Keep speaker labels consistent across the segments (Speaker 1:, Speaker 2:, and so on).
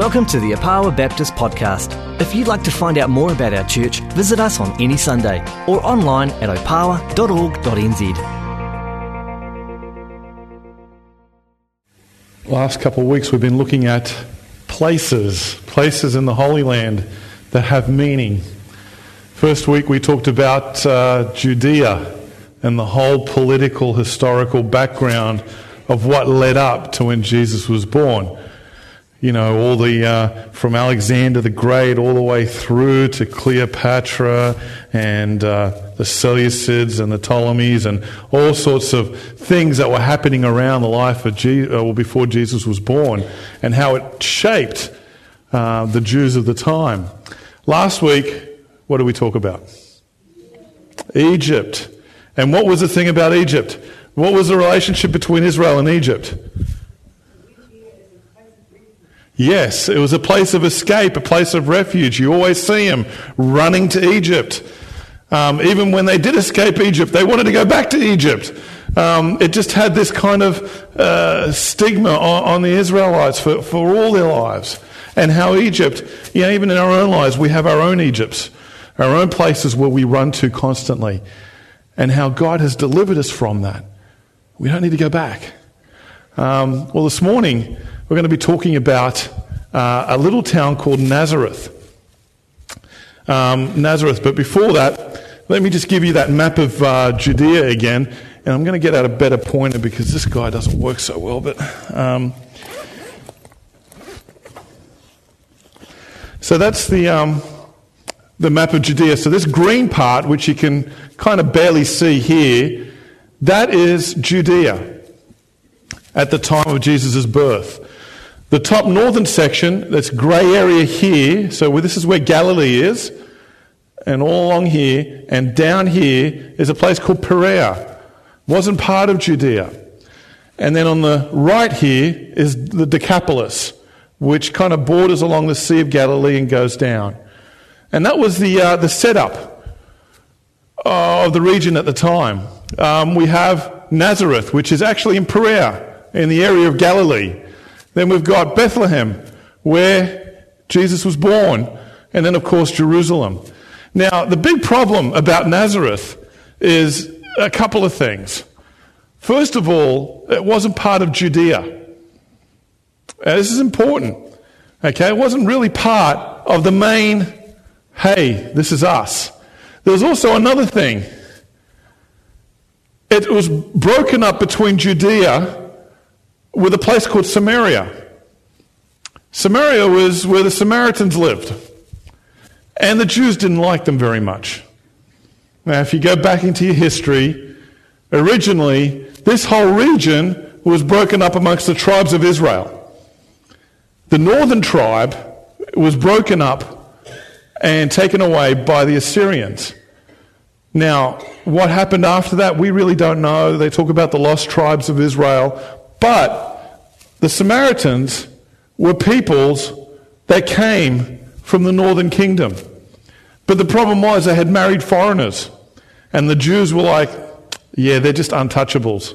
Speaker 1: Welcome to the Opawa Baptist Podcast. If you'd like to find out more about our church, visit us on any Sunday or online at opawa.org.nz.
Speaker 2: Last couple of weeks, we've been looking at places, places in the Holy Land that have meaning. First week, we talked about uh, Judea and the whole political, historical background of what led up to when Jesus was born. You know, all the, uh, from Alexander the Great all the way through to Cleopatra and uh, the Seleucids and the Ptolemies and all sorts of things that were happening around the life of Jesus, uh, before Jesus was born and how it shaped uh, the Jews of the time. Last week, what did we talk about? Egypt. And what was the thing about Egypt? What was the relationship between Israel and Egypt? Yes, it was a place of escape, a place of refuge. You always see them running to Egypt. Um, even when they did escape Egypt, they wanted to go back to Egypt. Um, it just had this kind of uh, stigma on, on, the Israelites for, for all their lives. And how Egypt, you know, even in our own lives, we have our own Egypts, our own places where we run to constantly. And how God has delivered us from that. We don't need to go back. Um, well, this morning, we're going to be talking about uh, a little town called Nazareth. Um, Nazareth. But before that, let me just give you that map of uh, Judea again. And I'm going to get out a better pointer because this guy doesn't work so well. But um, so that's the um, the map of Judea. So this green part, which you can kind of barely see here, that is Judea at the time of Jesus' birth. The top northern section, that's grey area here, so this is where Galilee is, and all along here, and down here is a place called Perea. Wasn't part of Judea. And then on the right here is the Decapolis, which kind of borders along the Sea of Galilee and goes down. And that was the, uh, the setup of the region at the time. Um, we have Nazareth, which is actually in Perea, in the area of Galilee. Then we've got Bethlehem, where Jesus was born. And then, of course, Jerusalem. Now, the big problem about Nazareth is a couple of things. First of all, it wasn't part of Judea. Now, this is important. Okay, it wasn't really part of the main, hey, this is us. There was also another thing. It was broken up between Judea with a place called Samaria. Samaria was where the Samaritans lived. And the Jews didn't like them very much. Now, if you go back into your history, originally, this whole region was broken up amongst the tribes of Israel. The northern tribe was broken up and taken away by the Assyrians. Now, what happened after that, we really don't know. They talk about the lost tribes of Israel. But the Samaritans were peoples that came from the northern kingdom. But the problem was they had married foreigners. And the Jews were like, yeah, they're just untouchables.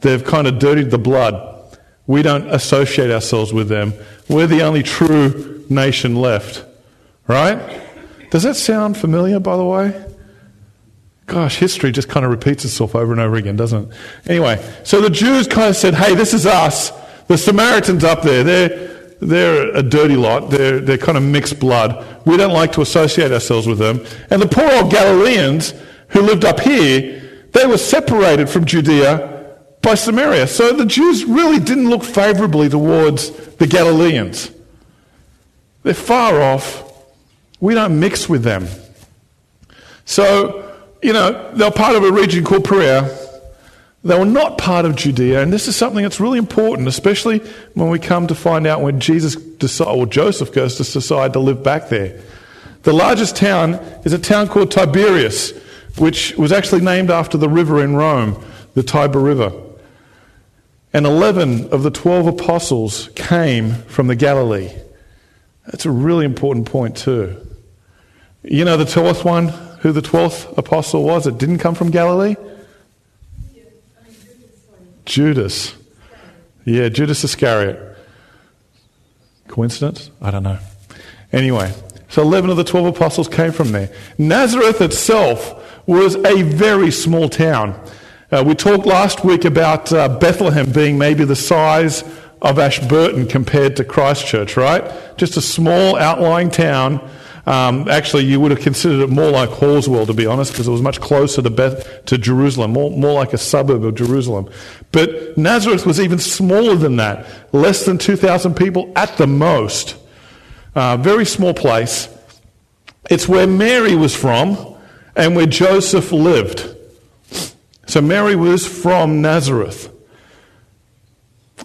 Speaker 2: They've kind of dirtied the blood. We don't associate ourselves with them. We're the only true nation left. Right? Does that sound familiar, by the way? Gosh, history just kind of repeats itself over and over again, doesn't it? Anyway, so the Jews kind of said, hey, this is us. The Samaritans up there, they're, they're a dirty lot. They're, they're kind of mixed blood. We don't like to associate ourselves with them. And the poor old Galileans who lived up here, they were separated from Judea by Samaria. So the Jews really didn't look favorably towards the Galileans. They're far off. We don't mix with them. So you know, they were part of a region called Perea. They were not part of Judea, and this is something that's really important, especially when we come to find out when Jesus decide, or Joseph goes to decide to live back there. The largest town is a town called Tiberias, which was actually named after the river in Rome, the Tiber River. And 11 of the 12 apostles came from the Galilee. That's a really important point, too. You know the 12th one? Who the 12th apostle was? It didn't come from Galilee? Judas. Yeah, Judas Iscariot. Coincidence? I don't know. Anyway, so 11 of the 12 apostles came from there. Nazareth itself was a very small town. Uh, we talked last week about uh, Bethlehem being maybe the size of Ashburton compared to Christchurch, right? Just a small outlying town. Um, actually, you would have considered it more like Halswell, to be honest, because it was much closer to, Beth, to Jerusalem, more, more like a suburb of Jerusalem. But Nazareth was even smaller than that, less than 2,000 people at the most. Uh, very small place. It's where Mary was from and where Joseph lived. So Mary was from Nazareth.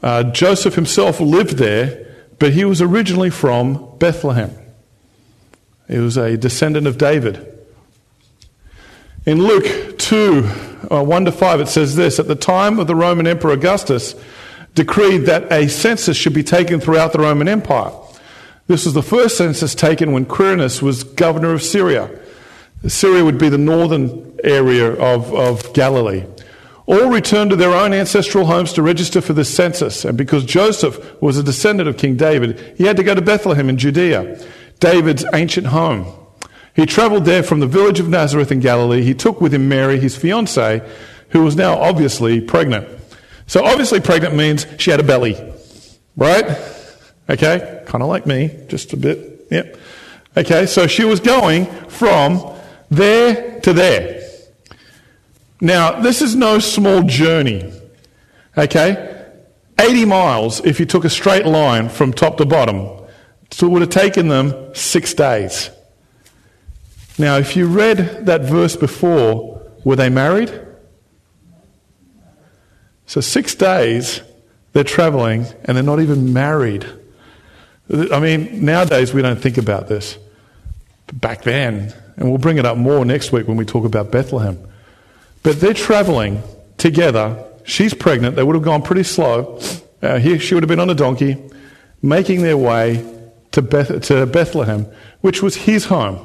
Speaker 2: Uh, Joseph himself lived there, but he was originally from Bethlehem. He was a descendant of David. In Luke 2, uh, 1 to 5, it says this At the time of the Roman Emperor Augustus, decreed that a census should be taken throughout the Roman Empire. This was the first census taken when Quirinius was governor of Syria. Syria would be the northern area of, of Galilee all returned to their own ancestral homes to register for the census. And because Joseph was a descendant of King David, he had to go to Bethlehem in Judea, David's ancient home. He traveled there from the village of Nazareth in Galilee. He took with him Mary, his fiancee, who was now obviously pregnant. So, obviously, pregnant means she had a belly, right? Okay, kind of like me, just a bit. Yep. Okay, so she was going from there to there. Now, this is no small journey, okay? 80 miles if you took a straight line from top to bottom. So it would have taken them six days. Now, if you read that verse before, were they married? So, six days they're traveling and they're not even married. I mean, nowadays we don't think about this. But back then, and we'll bring it up more next week when we talk about Bethlehem. But they're traveling together. She's pregnant. They would have gone pretty slow. Uh, he, she would have been on a donkey, making their way to, Beth, to Bethlehem, which was his home.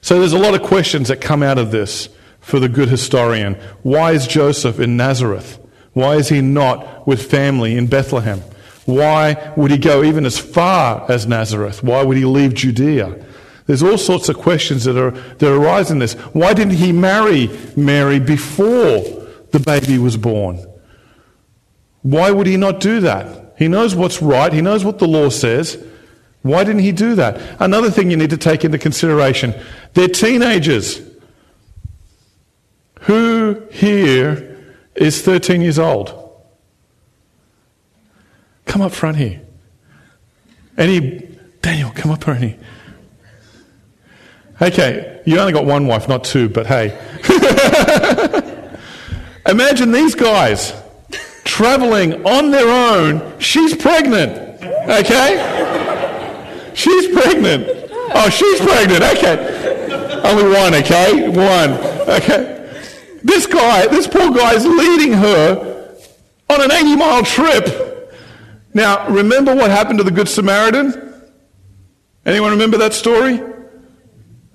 Speaker 2: So there's a lot of questions that come out of this for the good historian. Why is Joseph in Nazareth? Why is he not with family in Bethlehem? Why would he go even as far as Nazareth? Why would he leave Judea? There's all sorts of questions that, are, that arise in this. Why didn't he marry Mary before the baby was born? Why would he not do that? He knows what's right, he knows what the law says. Why didn't he do that? Another thing you need to take into consideration they're teenagers. Who here is 13 years old? Come up front here. Any, Daniel, come up here. Okay, you only got one wife, not two, but hey. Imagine these guys traveling on their own. She's pregnant, okay? She's pregnant. Oh, she's pregnant, okay. Only one, okay? One, okay. This guy, this poor guy is leading her on an 80 mile trip. Now, remember what happened to the Good Samaritan? Anyone remember that story?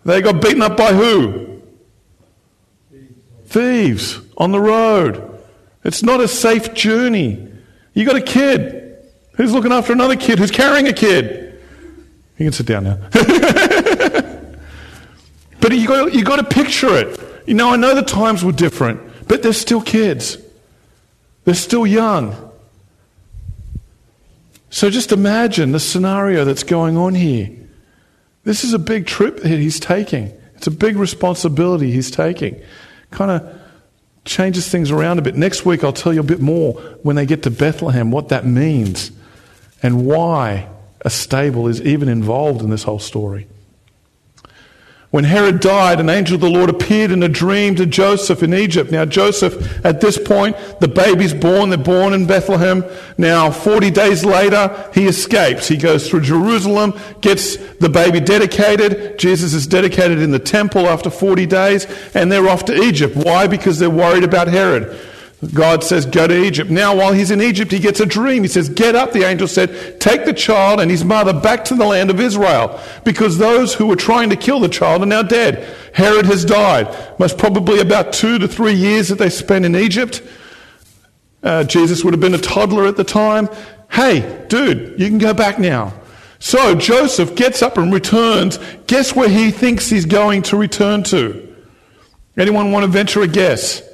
Speaker 2: They got beaten up by who? Thieves on the road. It's not a safe journey. You got a kid who's looking after another kid who's carrying a kid. You can sit down now. but you got, you got to picture it. You know, I know the times were different, but they're still kids. They're still young. So just imagine the scenario that's going on here. This is a big trip that he's taking. It's a big responsibility he's taking. Kind of changes things around a bit. Next week, I'll tell you a bit more when they get to Bethlehem what that means and why a stable is even involved in this whole story. When Herod died, an angel of the Lord appeared in a dream to Joseph in Egypt. Now, Joseph, at this point, the baby's born. They're born in Bethlehem. Now, 40 days later, he escapes. He goes through Jerusalem, gets the baby dedicated. Jesus is dedicated in the temple after 40 days, and they're off to Egypt. Why? Because they're worried about Herod. God says, Go to Egypt. Now, while he's in Egypt, he gets a dream. He says, Get up, the angel said, take the child and his mother back to the land of Israel, because those who were trying to kill the child are now dead. Herod has died. Most probably about two to three years that they spent in Egypt. Uh, Jesus would have been a toddler at the time. Hey, dude, you can go back now. So Joseph gets up and returns. Guess where he thinks he's going to return to? Anyone want to venture a guess?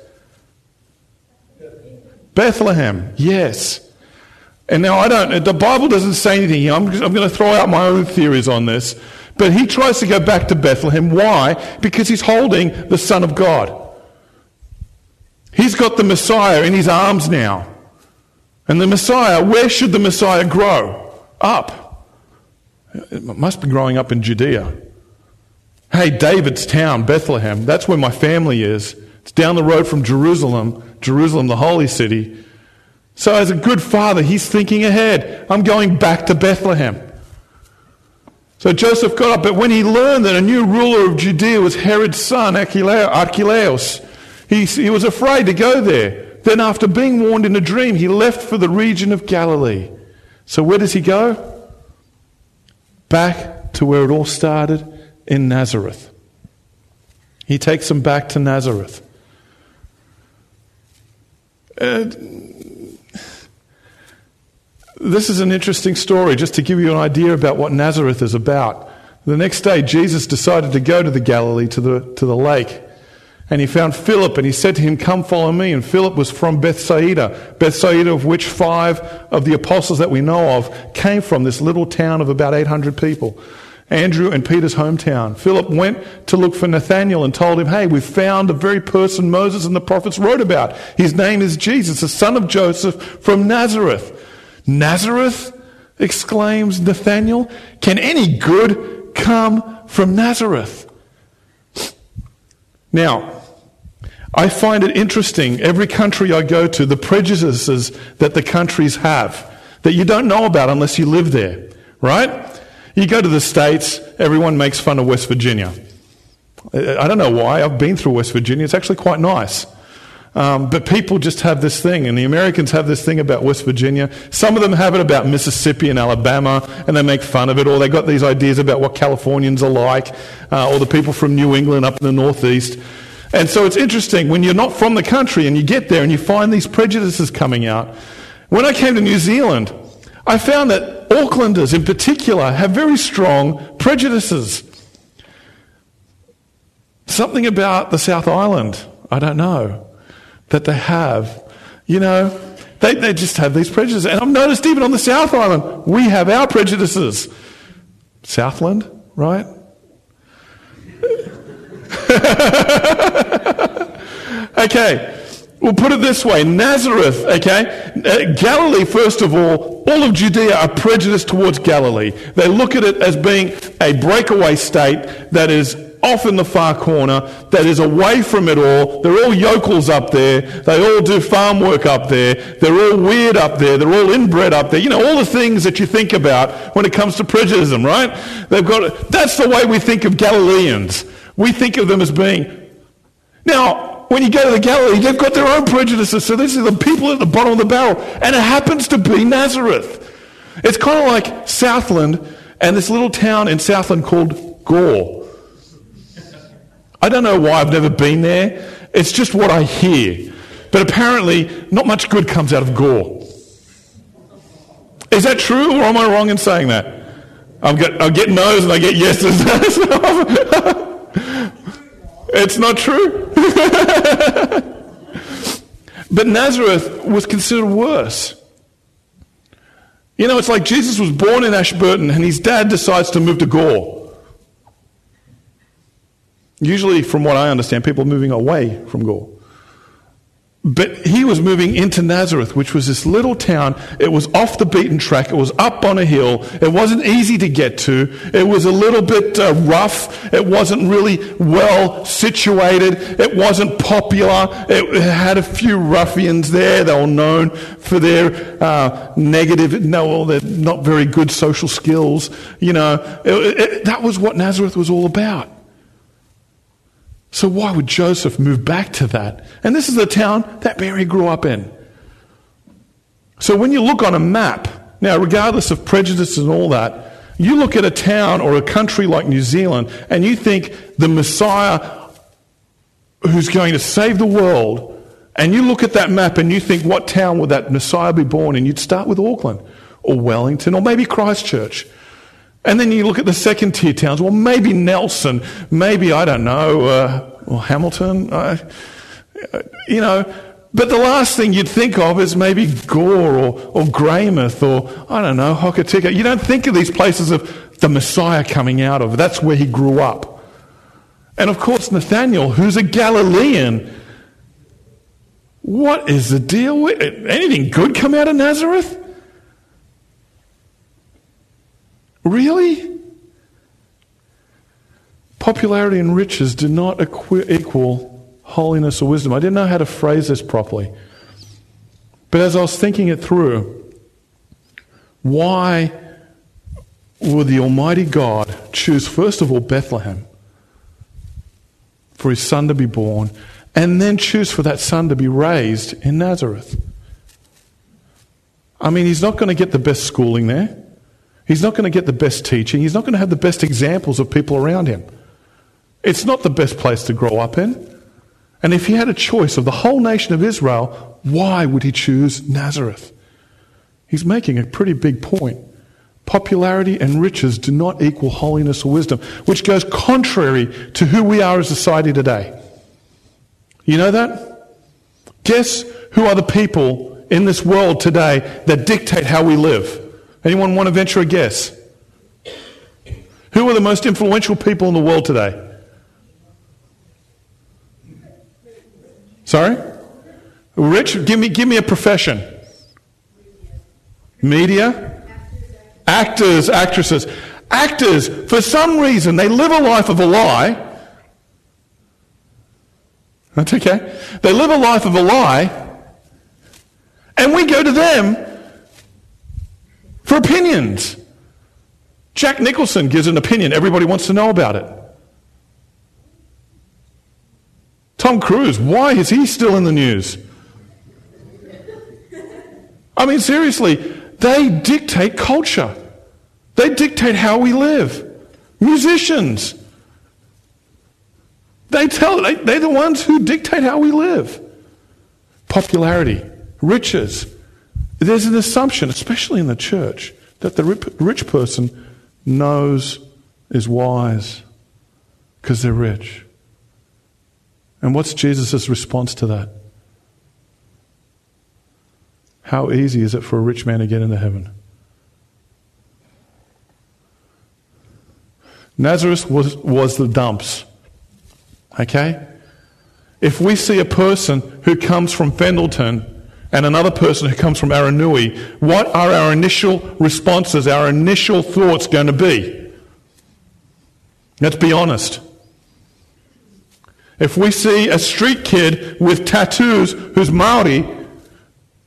Speaker 2: Bethlehem, yes. And now I don't, the Bible doesn't say anything here. I'm, I'm going to throw out my own theories on this. But he tries to go back to Bethlehem. Why? Because he's holding the Son of God. He's got the Messiah in his arms now. And the Messiah, where should the Messiah grow? Up. It must be growing up in Judea. Hey, David's town, Bethlehem, that's where my family is. It's down the road from Jerusalem, Jerusalem, the holy city. So, as a good father, he's thinking ahead. I'm going back to Bethlehem. So Joseph got up, but when he learned that a new ruler of Judea was Herod's son, Archelaus, he, he was afraid to go there. Then, after being warned in a dream, he left for the region of Galilee. So, where does he go? Back to where it all started in Nazareth. He takes them back to Nazareth. Uh, this is an interesting story, just to give you an idea about what Nazareth is about. The next day, Jesus decided to go to the Galilee, to the, to the lake. And he found Philip and he said to him, Come follow me. And Philip was from Bethsaida, Bethsaida of which five of the apostles that we know of came from this little town of about 800 people. Andrew and Peter's hometown. Philip went to look for Nathanael and told him, Hey, we've found the very person Moses and the prophets wrote about. His name is Jesus, the son of Joseph from Nazareth. Nazareth? exclaims Nathanael. Can any good come from Nazareth? Now, I find it interesting, every country I go to, the prejudices that the countries have that you don't know about unless you live there, right? You go to the States, everyone makes fun of West Virginia. I don't know why. I've been through West Virginia. It's actually quite nice. Um, but people just have this thing, and the Americans have this thing about West Virginia. Some of them have it about Mississippi and Alabama, and they make fun of it, or they got these ideas about what Californians are like, uh, or the people from New England up in the Northeast. And so it's interesting when you're not from the country and you get there and you find these prejudices coming out. When I came to New Zealand, I found that Aucklanders in particular have very strong prejudices. Something about the South Island, I don't know, that they have. You know, they, they just have these prejudices. And I've noticed even on the South Island, we have our prejudices. Southland, right? okay. We'll put it this way Nazareth, okay? Uh, Galilee, first of all, all of Judea are prejudiced towards Galilee. They look at it as being a breakaway state that is off in the far corner, that is away from it all. They're all yokels up there. They all do farm work up there. They're all weird up there. They're all inbred up there. You know, all the things that you think about when it comes to prejudice, right? They've got, that's the way we think of Galileans. We think of them as being. Now, when you go to the Galilee, they've got their own prejudices. So this is the people at the bottom of the barrel. And it happens to be Nazareth. It's kind of like Southland and this little town in Southland called Gore. I don't know why I've never been there. It's just what I hear. But apparently, not much good comes out of Gore. Is that true, or am I wrong in saying that? I'm get, I get no's and I get yeses. It's not true. but Nazareth was considered worse. You know, it's like Jesus was born in Ashburton and his dad decides to move to Gore. Usually, from what I understand, people are moving away from Gore. But he was moving into Nazareth, which was this little town. It was off the beaten track. It was up on a hill. It wasn't easy to get to. It was a little bit uh, rough. It wasn't really well situated. It wasn't popular. It had a few ruffians there. They were known for their uh, negative, no, well, they're not very good social skills. You know, it, it, that was what Nazareth was all about. So why would Joseph move back to that? And this is the town that Mary grew up in. So when you look on a map, now regardless of prejudice and all that, you look at a town or a country like New Zealand and you think the Messiah who's going to save the world and you look at that map and you think, what town would that Messiah be born in? You'd start with Auckland or Wellington or maybe Christchurch. And then you look at the second tier towns. Well, maybe Nelson, maybe, I don't know, uh, or Hamilton. Uh, you know, but the last thing you'd think of is maybe Gore or, or Greymouth or, I don't know, Hokitika. You don't think of these places of the Messiah coming out of. That's where he grew up. And of course, Nathaniel, who's a Galilean. What is the deal with anything good come out of Nazareth? Really? Popularity and riches do not equal holiness or wisdom. I didn't know how to phrase this properly. But as I was thinking it through, why would the Almighty God choose, first of all, Bethlehem for his son to be born, and then choose for that son to be raised in Nazareth? I mean, he's not going to get the best schooling there. He's not going to get the best teaching. He's not going to have the best examples of people around him. It's not the best place to grow up in. And if he had a choice of the whole nation of Israel, why would he choose Nazareth? He's making a pretty big point. Popularity and riches do not equal holiness or wisdom, which goes contrary to who we are as a society today. You know that? Guess who are the people in this world today that dictate how we live? Anyone want to venture a guess? Who are the most influential people in the world today? Sorry? Rich, give me, give me a profession. Media? Actors, actresses. Actors, for some reason, they live a life of a lie. That's okay. They live a life of a lie, and we go to them for opinions. Jack Nicholson gives an opinion. Everybody wants to know about it. Tom Cruise, why is he still in the news? I mean, seriously, they dictate culture. They dictate how we live. Musicians. They tell, they, they're the ones who dictate how we live. Popularity, riches, there's an assumption, especially in the church, that the rich person knows is wise because they're rich. And what's Jesus' response to that? How easy is it for a rich man to get into heaven? Nazareth was, was the dumps. Okay? If we see a person who comes from Fendalton and another person who comes from Aranui, what are our initial responses, our initial thoughts going to be? Let's be honest. If we see a street kid with tattoos who's Maori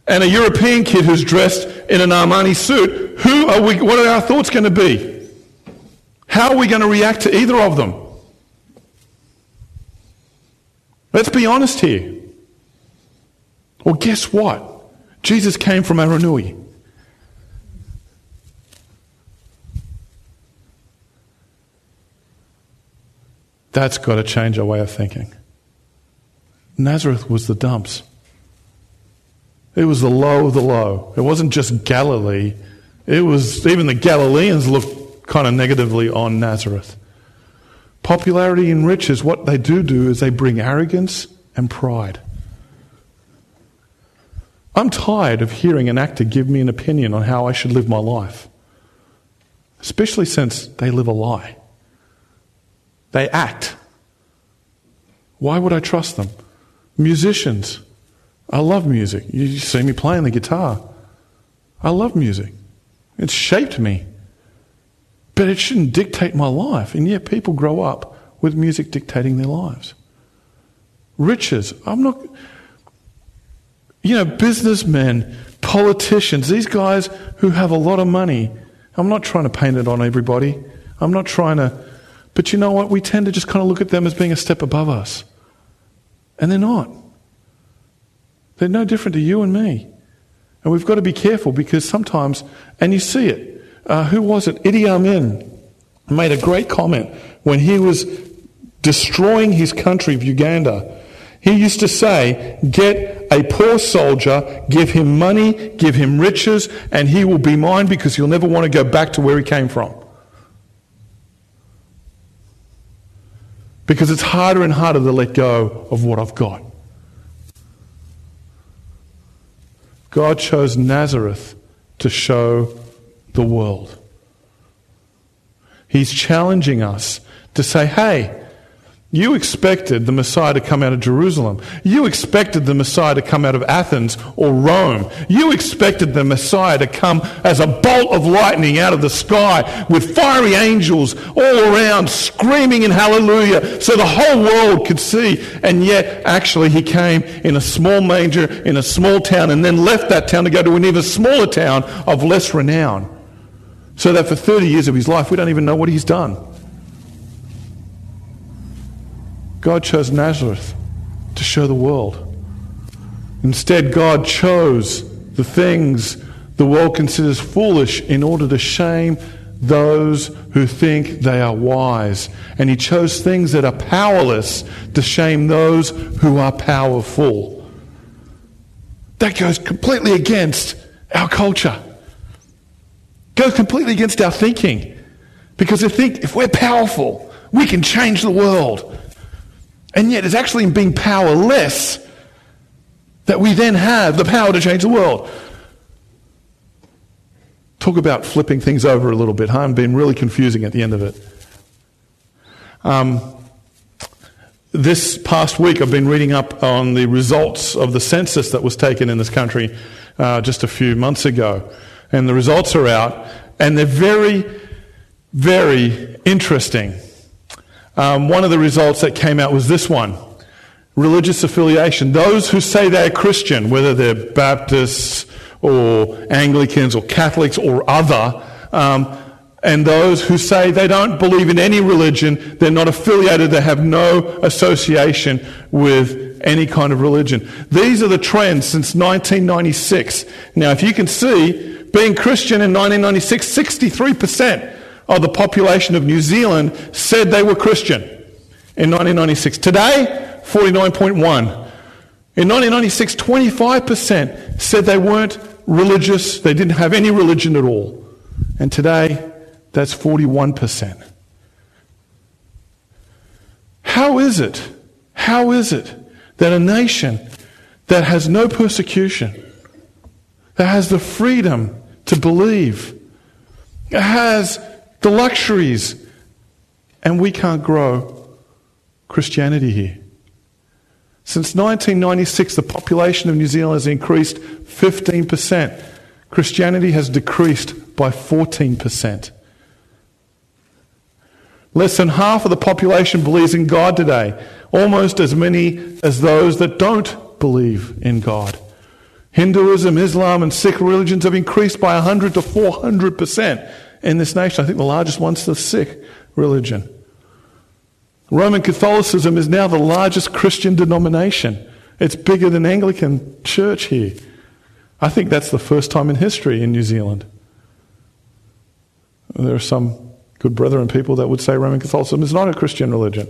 Speaker 2: and a European kid who's dressed in an Armani suit, who are we, what are our thoughts going to be? How are we going to react to either of them? Let's be honest here. Well, guess what? Jesus came from Aranui. That's got to change our way of thinking. Nazareth was the dumps. It was the low of the low. It wasn't just Galilee. It was, even the Galileans looked kind of negatively on Nazareth. Popularity and riches, what they do do is they bring arrogance and pride. I'm tired of hearing an actor give me an opinion on how I should live my life, especially since they live a lie. They act. Why would I trust them? Musicians. I love music. You see me playing the guitar. I love music. It's shaped me. But it shouldn't dictate my life. And yet people grow up with music dictating their lives. Riches. I'm not you know, businessmen, politicians, these guys who have a lot of money. I'm not trying to paint it on everybody. I'm not trying to. But you know what? We tend to just kind of look at them as being a step above us. And they're not. They're no different to you and me. And we've got to be careful because sometimes, and you see it. Uh, who was it? Idi Amin made a great comment when he was destroying his country of Uganda. He used to say, get a poor soldier, give him money, give him riches, and he will be mine because he'll never want to go back to where he came from. Because it's harder and harder to let go of what I've got. God chose Nazareth to show the world. He's challenging us to say, hey, you expected the Messiah to come out of Jerusalem. You expected the Messiah to come out of Athens or Rome. You expected the Messiah to come as a bolt of lightning out of the sky with fiery angels all around screaming in hallelujah so the whole world could see. And yet, actually, he came in a small manger in a small town and then left that town to go to an even smaller town of less renown. So that for 30 years of his life, we don't even know what he's done. God chose Nazareth to show the world. Instead, God chose the things the world considers foolish in order to shame those who think they are wise. And He chose things that are powerless to shame those who are powerful. That goes completely against our culture, goes completely against our thinking. Because I think if we're powerful, we can change the world. And yet, it's actually in being powerless that we then have the power to change the world. Talk about flipping things over a little bit, huh? And being really confusing at the end of it. Um, this past week, I've been reading up on the results of the census that was taken in this country uh, just a few months ago. And the results are out, and they're very, very interesting. Um, one of the results that came out was this one religious affiliation. Those who say they're Christian, whether they're Baptists or Anglicans or Catholics or other, um, and those who say they don't believe in any religion, they're not affiliated, they have no association with any kind of religion. These are the trends since 1996. Now, if you can see, being Christian in 1996, 63% of the population of New Zealand said they were Christian in 1996. Today, 49.1. In 1996, 25% said they weren't religious, they didn't have any religion at all. And today, that's 41%. How is it, how is it that a nation that has no persecution, that has the freedom to believe, has the luxuries, and we can't grow Christianity here. Since 1996, the population of New Zealand has increased 15%. Christianity has decreased by 14%. Less than half of the population believes in God today, almost as many as those that don't believe in God. Hinduism, Islam, and Sikh religions have increased by 100 to 400% in this nation. I think the largest one's the Sikh religion. Roman Catholicism is now the largest Christian denomination. It's bigger than Anglican Church here. I think that's the first time in history in New Zealand. There are some good brethren people that would say Roman Catholicism is not a Christian religion.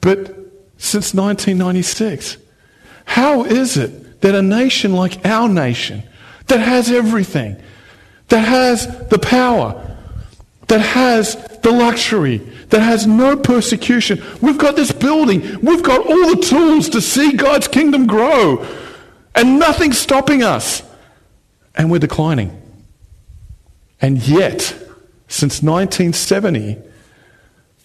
Speaker 2: But since 1996, how is it that a nation like our nation that has everything, that has the power, that has the luxury, that has no persecution. We've got this building, we've got all the tools to see God's kingdom grow, and nothing's stopping us. And we're declining. And yet, since 1970,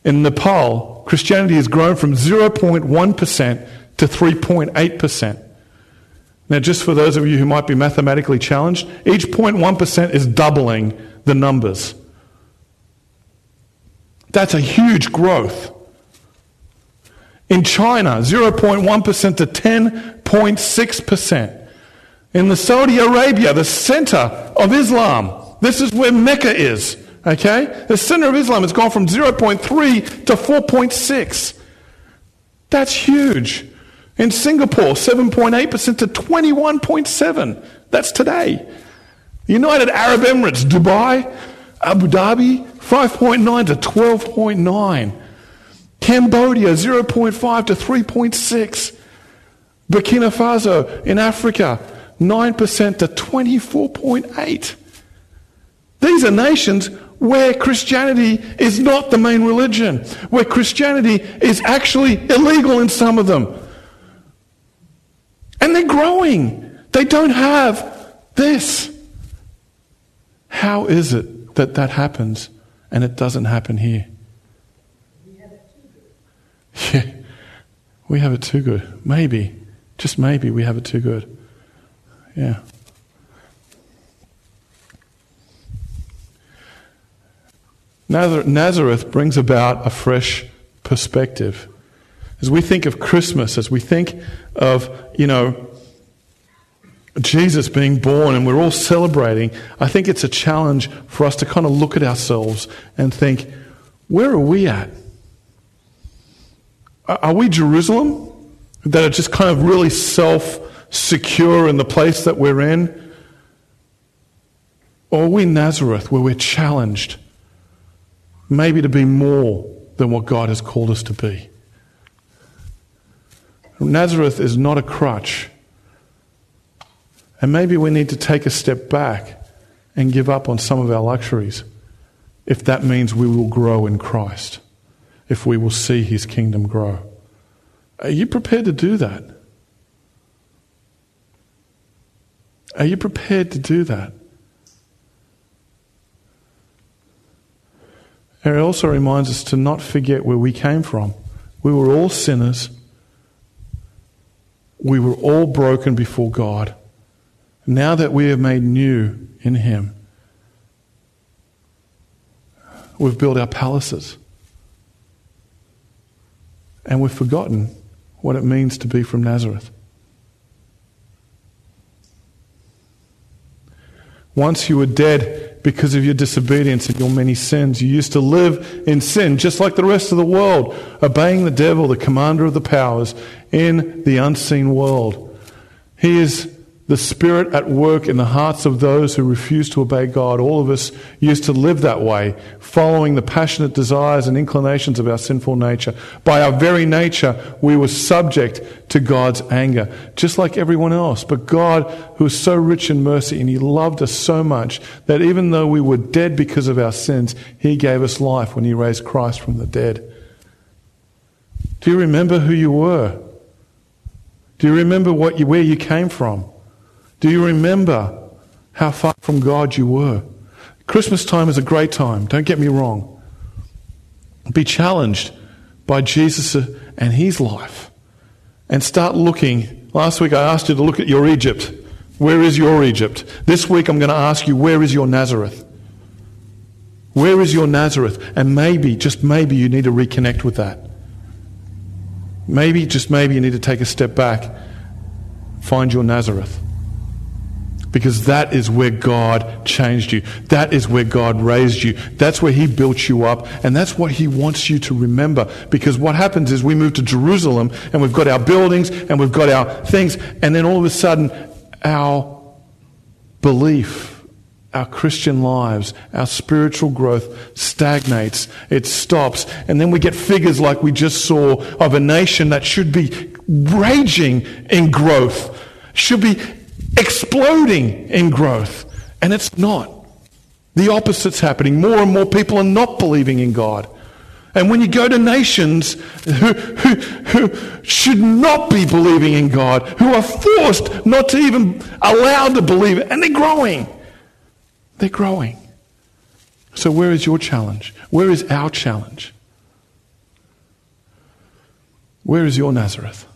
Speaker 2: in Nepal, Christianity has grown from 0.1% to 3.8%. Now, just for those of you who might be mathematically challenged, each 0.1% is doubling the numbers. That's a huge growth. In China, 0.1% to 10.6%. In the Saudi Arabia, the center of Islam, this is where Mecca is, okay? The center of Islam has gone from 0.3 to 4.6. That's huge. In Singapore, 7.8% to 21.7. That's today. United Arab Emirates, Dubai, Abu Dhabi, 5.9 to 12.9. Cambodia, 0.5 to 3.6. Burkina Faso in Africa, 9% to 24.8. These are nations where Christianity is not the main religion, where Christianity is actually illegal in some of them. And they're growing. They don't have this. How is it that that happens and it doesn't happen here? We have it too good. Yeah, we have it too good. Maybe, just maybe, we have it too good. Yeah. Nazareth brings about a fresh perspective. As we think of Christmas, as we think of, you know, Jesus being born and we're all celebrating, I think it's a challenge for us to kind of look at ourselves and think, where are we at? Are we Jerusalem? That are just kind of really self secure in the place that we're in? Or are we Nazareth where we're challenged? maybe to be more than what God has called us to be. Nazareth is not a crutch. And maybe we need to take a step back and give up on some of our luxuries if that means we will grow in Christ, if we will see his kingdom grow. Are you prepared to do that? Are you prepared to do that? It also reminds us to not forget where we came from. We were all sinners. We were all broken before God. Now that we are made new in Him, we've built our palaces. And we've forgotten what it means to be from Nazareth. Once you were dead because of your disobedience and your many sins. You used to live in sin just like the rest of the world, obeying the devil, the commander of the powers, in the unseen world. He is the Spirit at work in the hearts of those who refuse to obey God. All of us used to live that way, following the passionate desires and inclinations of our sinful nature. By our very nature, we were subject to God's anger, just like everyone else. But God, who is so rich in mercy, and He loved us so much that even though we were dead because of our sins, He gave us life when He raised Christ from the dead. Do you remember who you were? Do you remember what you, where you came from? Do you remember how far from God you were? Christmas time is a great time, don't get me wrong. Be challenged by Jesus and his life and start looking. Last week I asked you to look at your Egypt. Where is your Egypt? This week I'm going to ask you, where is your Nazareth? Where is your Nazareth? And maybe, just maybe, you need to reconnect with that. Maybe, just maybe, you need to take a step back, find your Nazareth. Because that is where God changed you. That is where God raised you. That's where He built you up. And that's what He wants you to remember. Because what happens is we move to Jerusalem and we've got our buildings and we've got our things. And then all of a sudden, our belief, our Christian lives, our spiritual growth stagnates. It stops. And then we get figures like we just saw of a nation that should be raging in growth, should be exploding in growth. And it's not. The opposite's happening. More and more people are not believing in God. And when you go to nations who, who, who should not be believing in God, who are forced not to even allowed to believe and they're growing. They're growing. So, where is your challenge? Where is our challenge? Where is your Nazareth?